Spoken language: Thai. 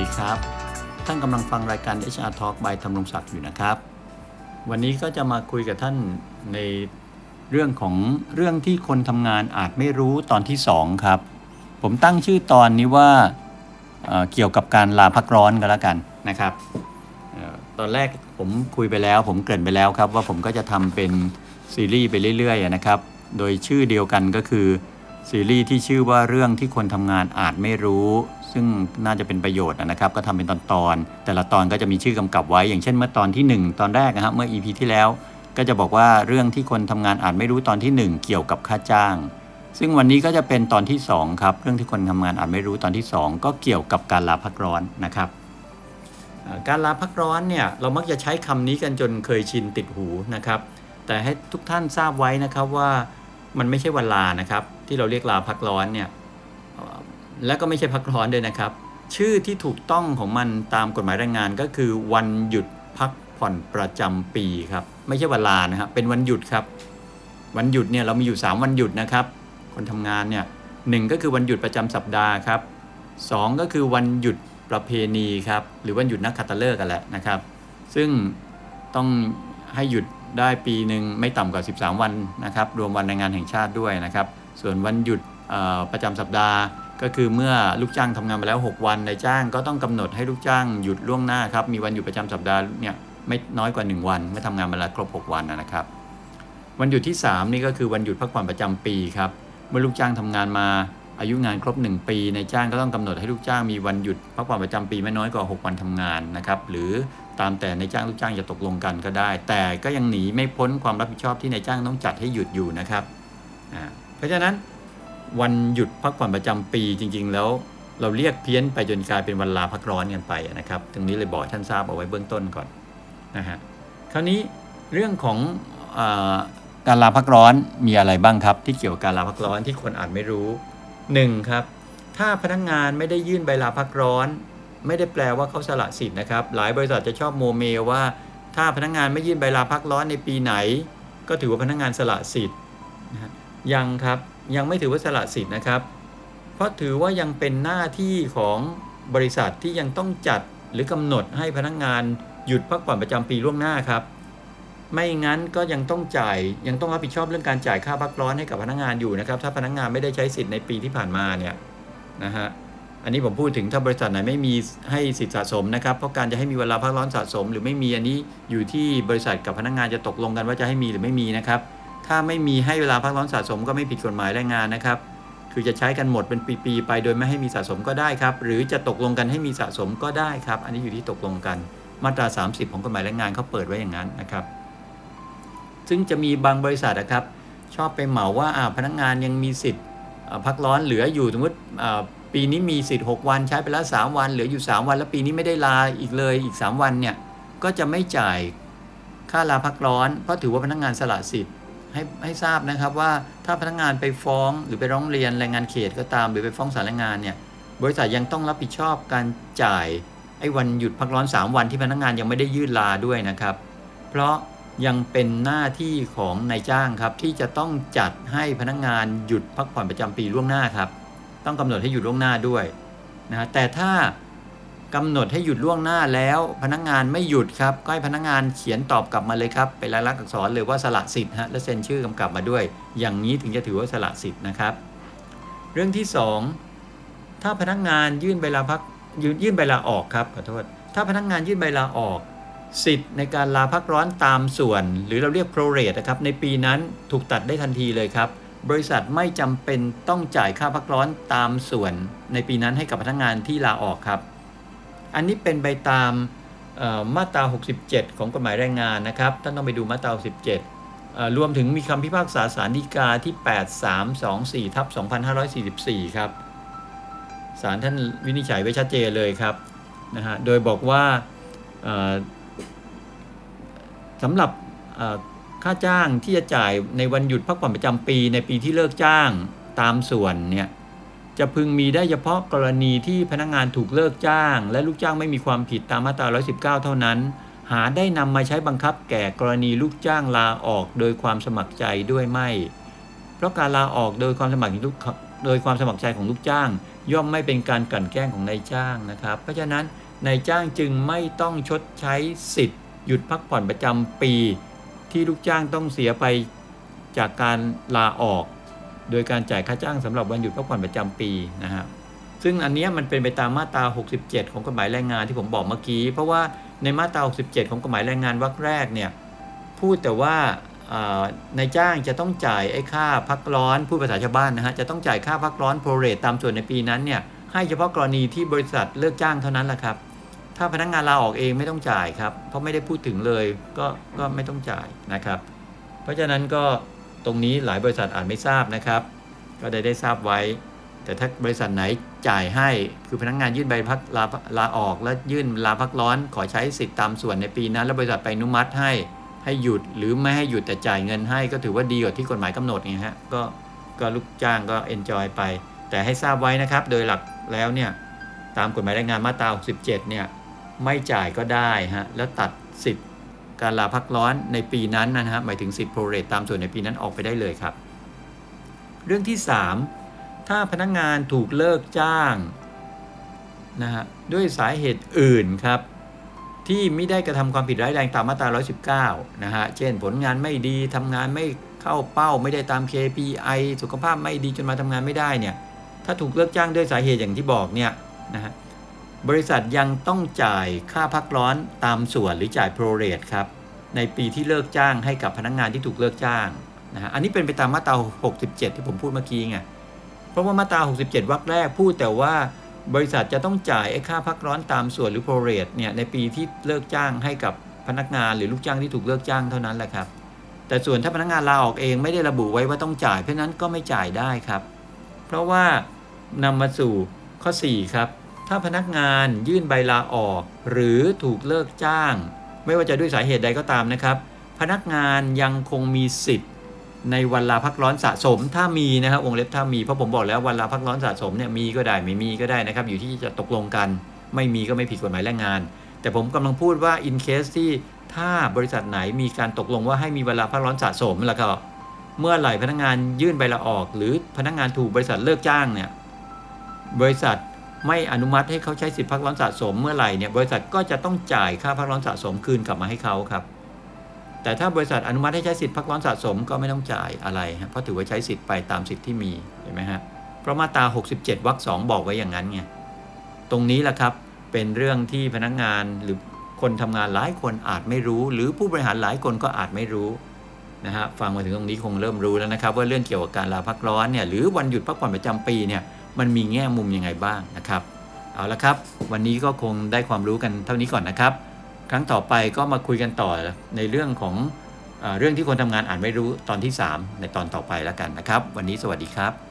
ดีครับ ท่านกำลังฟังรายการ HR Talk by ธรรมรงศักดิ์อยู่นะครับ วันนี้ก็จะมาคุยกับท่านในเรื่องของเรื่องที่คนทำงานอาจไม่รู้ตอนที่ 2 ครับ ผมตั้งชื่อตอนนี้ว่าเเกี่ยวกับการลาพักร้อนกันแล้วกันนะครับออตอนแรกผมคุยไปแล้ว ผมเกริ่นไปแล้วครับ ว่าผมก็จะทำเป็นซีรีส์ไปเรื่อยๆนะครับ โดยชื่อเดียวกันก็คือ ซีรีส์ที่ชื่อว่าเรื่องที่คนทำงานอาจไม่รู้ ซึ่งน่าจะเป็นประโยชน์นะครับ ก็ทำเป็นตอนๆ แต่ละตอนก็จะมีชื่อกำกับไว้ อย่างเช่นเมื่อตอนที่ 1 ตอนแรกนะครับเมื่อ EP ที่แล้ว ก็จะบอกว่าเรื่องที่คนทำงานอาจไม่รู้ตอนที่ 1 เกี่ยวกับค่าจ้าง ซึ่งวันนี้ก็จะเป็นตอนที่2ครับเรื่องที่คนทำงานอาจไม่รู้ตอนที่ 2 ก็เกี่ยวกับการลาพักร้อนนะครับการลาพักร้อนเนี่ยเรามักจะใช้คำนี้กันจนเคยชินติดหูนะครับ แต่ให้ทุกท่านทราบไว้นะครับว่า มันไม่ใช่วันลานะครับ ที่เราเรียกลาพักร้อนเนี่ยและก็ไม่ใช่พักร้อนด้วยนะครับ ชื่อที่ถูกต้องของมันตามกฎหมายแรงงานก็คือวันหยุดพักผ่อนประจำปีครับ ไม่ใช่วันลานะครับเป็นวันหยุดครับ วันหยุดเนี่ยเรามีอยู่ 3 วันหยุดนะครับ คนทำงานเนี่ยหนึ่งก็คือวันหยุดประจำสัปดาห์ครับสองก็คือวันหยุดประเพณีครับ หรือวันหยุดนักขัตฤกษ์กันแหละนะครับ ซึ่งต้องให้หยุด ได้ปีหนึ่งไม่ต่ำกว่า 13 วันนะครับ รวมวันแรงงานแห่งชาติด้วยนะครับ ส่วนวันหยุดประจำสัปดาห์ ก็คือเมื่อลูกจ้างทำงานไปแล้ว 6 วันนายจ้างก็ต้องกำหนดให้ลูกจ้างหยุดล่วงหน้าครับ มีวันหยุดประจำสัปดาห์เนี่ยไม่น้อยกว่า 1 วันไม่ทำงานมาแล้วครบ 6 วันนะครับ วันหยุดที่ 3 นี่ก็คือวันหยุดพักผ่อนประจำปีครับ เมื่อลูกจ้างทำงานมา อายุงานครบ 1 ปีในจ้างก็ต้องกำหนดให้ลูกจ้างมีวันหยุดพักผ่อนประจำปีไม่น้อยกว่า 6 วันทำงานนะครับหรือตามแต่ในจ้างลูกจ้างจะตกลงกันก็ได้ แต่ก็ยังหนีไม่พ้นความรับผิดชอบที่นายจ้างต้องจัดให้หยุดอยู่นะครับอ่าเพราะฉะนั้นวันหยุดพักผ่อนประจำปีจริง ๆ แล้วเราเรียกเพี้ยนไปจนกลายเป็นวันลาพักร้อนกันไปนะครับตรงนี้เลยบอกท่านทราบเอาไว้เบื้องต้นก่อนนะฮะคราวนี้เรื่องของอาการลาพักร้อนมีอะไรบ้างครับ ที่เกี่ยวกับการลาพักร้อนที่คนอาจไม่รู้ 1. ครับ ถ้าพนักงงานไม่ได้ยื่นใบลาพักร้อน ไม่ได้แปลว่าเขาสละสิทธิ์นะครับ หลายบริษัทจะชอบโมเมว่า ถ้าพนักงงานไม่ยื่นใบลาพักร้อนในปีไหน ก็ถือว่าพนักงานสละสิทธิ์ยังครับยังไม่ถือว่าสละสิทธิ์นะครับ เพราะถือว่ายังเป็นหน้าที่ของบริษัทที่ยังต้องจัดหรือกำหนดให้พนักงานหยุดพักผ่อนประจำปีล่วงหน้าครับ ไม่งั้นก็ยังต้องจ่าย ยังต้องรับผิดชอบเรื่องการจ่ายค่าพักร้อนให้กับพนักงานอยู่นะครับ ถ้าพนักงานไม่ได้ใช้สิทธิ์ในปีที่ผ่านมาเนี่ยนะฮะอันนี้ผมพูดถึงถ้าบริษัทไหนไม่มีให้สิทธิ์สะสมนะครับ เพราะการจะให้มีเวลาพักร้อนสะสม หรือไม่มีอันนี้อยู่ที่บริษัทกับพนักงานจะตกลงกันว่าจะให้มีหรือไม่มีนะครับ ถ้าไม่มีให้เวลาพักร้อนสะสมก็ไม่ผิดกฎหมายแรงงานนะครับ คือจะใช้กันหมดเป็นปีๆไป โดยไม่ให้มีสะสมก็ได้ครับ หรือจะตกลงกันให้มีสะสมก็ได้ครับ อันนี้อยู่ที่ตกลงกัน มาตรา 30 ของกฎหมายแรงงานเขาเปิดไว้อย่างนั้นนะครับ ซึ่งจะมีบางบริษัทนะครับ ชอบไปเหมาว่าพนักงานยังมีสิทธิ์พักร้อนเหลืออยู่สมมติปีนี้มีสิทธิ์ 6 วันใช้ไปแล้ว 3 วันเหลืออยู่ 3 วัน แล้วปีนี้ไม่ได้ลาอีกเลยอีก 3 วันเนี่ยก็จะไม่จ่ายค่าลาพักร้อน เพราะถือว่าพนักงานสละสิทธิ์ให้ให้ทราบนะครับว่าถ้าพนักงานไปฟ้องหรือไปร้องเรียนแรงงานเขตก็ตามหรือไปฟ้องศาลแรงงานเนี่ยบริษัทยังต้องรับผิดชอบการจ่ายไอ้วันหยุดพักร้อน 3 วันที่พนักงานยังไม่ได้ยื่นลาด้วยนะครับ เพราะ ยังเป็นหน้าที่ของนายจ้างครับ ที่จะต้องจัดให้พนักงานหยุดพักผ่อนประจำปีล่วงหน้าครับ ต้องกำหนดให้หยุดล่วงหน้าด้วยนะฮะแต่ถ้ากำหนดให้หยุดล่วงหน้าแล้ว พนักงานไม่หยุดครับก็ให้พนักงานเขียนตอบกลับมาเลยครับเป็นลายลักษณ์อักษรเลยว่าสละสิทธิ์ฮะและเซ็นชื่อกำกับมาด้วย อย่างนี้ถึงจะถือว่าสละสิทธิ์นะครับ เรื่องที่สองถ้าพนักงานยื่นใบลาพักยื่นยื่นใบลาออกครับขอโทษถ้าพนักงานยื่นใบลาออก สิทธิ์ในการลาพักร้อนตามส่วน หรือเราเรียก prorate นะครับในปีนั้นถูกตัดได้ทันทีเลยครับ บริษัทไม่จำเป็นต้องจ่ายค่าพักร้อนตามส่วน ในปีนั้นให้กับพนักงานที่ลาออกครับ อันนี้เป็นไปตามมาตรา 67 ของกฎหมายแรงงานนะครับท่านต้องไปดูมาตรา 67เอ่อรวมถึงมีคำพิพากษาสารฎีกาที่ 8324ทับ2544 ครับศาลท่านวินิจฉัยไว้ชัดเจนเลยครับนะฮะโดยบอกว่า สำหรับค่าจ้างที่จะจ่ายในวันหยุดพักผ่อนประจำปี ในปีที่เลิกจ้างตามส่วนเนี่ยจะพึงมีได้เฉพาะกรณีที่พนักงานถูกเลิกจ้าง และลูกจ้างไม่มีความผิดตามมาตรา 119 เท่านั้น หาได้นำมาใช้บังคับแก่กรณีลูกจ้างลาออกโดยความสมัครใจด้วยไม่ เพราะการลาออกโดยความสมัครโดยความสมัครใจของลูกจ้าง ย่อมไม่เป็นการกลั่นแกล้งของนายจ้างนะครับ เพราะฉะนั้นนายจ้างจึงไม่ต้องชดใช้สิทธิ์ หยุดพักผ่อนประจำปีที่ลูกจ้างต้องเสียไปจากการลาออก โดยการจ่ายค่าจ้างสำหรับวันหยุดพักผ่อนประจำปีนะฮะซึ่งอันนี้มันเป็นไปตามมาตรา 67 ของกฎหมายแรงงานที่ผมบอกเมื่อกี้ เพราะว่าในมาตรา 67 ของกฎหมายแรงงานวรรคแรกเนี่ยพูดแต่ว่าอ่านายจ้างจะต้องจ่ายไอ้ค่าพักร้อนผู้ภาษาชาวบ้านนะฮะจะต้องจ่ายค่าพักร้อนโปรเรตตามส่วนในปีนั้นเนี่ยให้เฉพาะกรณีที่บริษัทเลิกจ้างเท่านั้นแหละครับ ถ้าพนักงานลาออกเองไม่ต้องจ่ายครับ เพราะไม่ได้พูดถึงเลยก็ก็ไม่ต้องจ่ายนะครับ เพราะฉะนั้นก็ตรงนี้หลายบริษัทอาจไม่ทราบนะครับ ก็ได้ได้ทราบไว้ แต่ถ้าบริษัทไหนจ่ายให้คือพนักงานยื่นใบพักลาลาออก แล้วยื่นลาพักร้อนขอใช้สิทธิ์ตามส่วนในปีนั้น แล้วบริษัทไปอนุมัติให้ให้หยุดหรือไม่ให้หยุดแต่จ่ายเงินให้ก็ถือว่าดีกว่าที่กฎหมายกำหนดไงฮะก็ก็ลูกจ้างก็เอนจอยไป แต่ให้ทราบไว้นะครับ โดยหลักแล้วเนี่ยตามกฎหมายแรงงานมาตรา67เนี่ย ไม่จ่ายก็ได้ฮะแล้วตัดสิทธิ์การลาพักร้อนในปีนั้นนะฮะหมายถึงสิทธิ์โปรเรตตามส่วนในปีนั้นออกไปได้เลยครับ เรื่องที่ 3 ถ้าพนักงงานถูกเลิกจ้างนะฮะด้วยสาเหตุอื่นครับที่ไม่ได้กระทำความผิดร้ายแรงตามมาตรา 119 นะฮะ เช่นผลงานไม่ดีทำงานไม่เข้าเป้าไม่ได้ตาม KPI สุขภาพไม่ดีจนมาทำงานไม่ได้เนี่ย ถ้าถูกเลิกจ้างด้วยสาเหตุอย่างที่บอกเนี่ยนะฮะ บริษัทยังต้องจ่ายค่าพักร้อนตามส่วนหรือจ่ายโปรเรทครับ ในปีที่เลิกจ้างให้กับพนักงงานที่ถูกเลิกจ้างนะฮะอันนี้เป็นไปตามมาตรา 67 ที่ผมพูดเมื่อกี้ไงเพราะว่ามาตรา 67 วรรคแรกพูดแต่ว่าบริษัทจะต้องจ่ายไอ้ค่าพักร้อนตามส่วนหรือโปรเรทเนี่ยในปีที่เลิกจ้างให้กับพนักงานหรือลูกจ้างที่ถูกเลิกจ้างเท่านั้นแหละครับ แต่ส่วนถ้าพนักงานลาออกเองไม่ได้ระบุไว้ว่าต้องจ่ายเพราะนั้นก็ไม่จ่ายได้ครับ เพราะว่านำมาสู่ข้อ 4 ครับ ถ้าพนักงานยื่นใบลาออก หรือถูกเลิกจ้าง ไม่ว่าจะด้วยสาเหตุใดก็ตามนะครับ พนักงานยังคงมีสิทธิ์ ในวันลาพักร้อนสะสมถ้ามีนะครับวงเล็บถ้ามีเพราะผมบอกแล้ววันลาพักร้อนสะสมเนี่ยมีก็ได้ไม่มีก็ได้นะครับ อยู่ที่จะตกลงกัน ไม่มีก็ไม่ผิดกฎหมายแรงงาน แต่ผมกำลังพูดว่า in case ที่ถ้าบริษัทไหนมีการตกลงว่าให้มีเวลาพักร้อนสะสมแล้วก็ เมื่อไหร่พนักงานยื่นใบลาออก หรือพนักงานถูกบริษัทเลิกจ้างเนี่ยบริษัท ไม่อนุมัติให้เขาใช้สิทธิพักร้อนสะสมเมื่อไหร่เนี่ยบริษัทก็จะต้องจ่ายค่าพักร้อนสะสมคืนกลับมาให้เขาครับ แต่ถ้าบริษัทอนุมัติให้ใช้สิทธิพักร้อนสะสมก็ไม่ต้องจ่ายอะไรฮะเพราะถือว่าใช้สิทธิ์ไปตามสิทธิ์ที่มีเห็นไหมฮะเพราะมาตรา 67วรรคสองบอกไว้อย่างนั้นไงตรงนี้แหละครับเป็นเรื่องที่พนักงานหรือคนทำงานหลายคนอาจไม่รู้ หรือผู้บริหารหลายคนก็อาจไม่รู้นะฮะฟังมาถึงตรงนี้คงเริ่มรู้แล้วนะครับ ว่าเรื่องเกี่ยวกับการลาพักร้อนเนี่ยหรือวันหยุดพักผ่อนประจำปีเนี่ย มันมีแง่มุมยังไงบ้างนะครับ เอาละครับ วันนี้ก็คงได้ความรู้กันเท่านี้ก่อนนะครับ ครั้งต่อไปก็มาคุยกันต่อในเรื่องของเรื่องที่คนทำงานอ่านไม่รู้ตอนที่ 3 ในตอนต่อไปแล้วกันนะครับ วันนี้สวัสดีครับ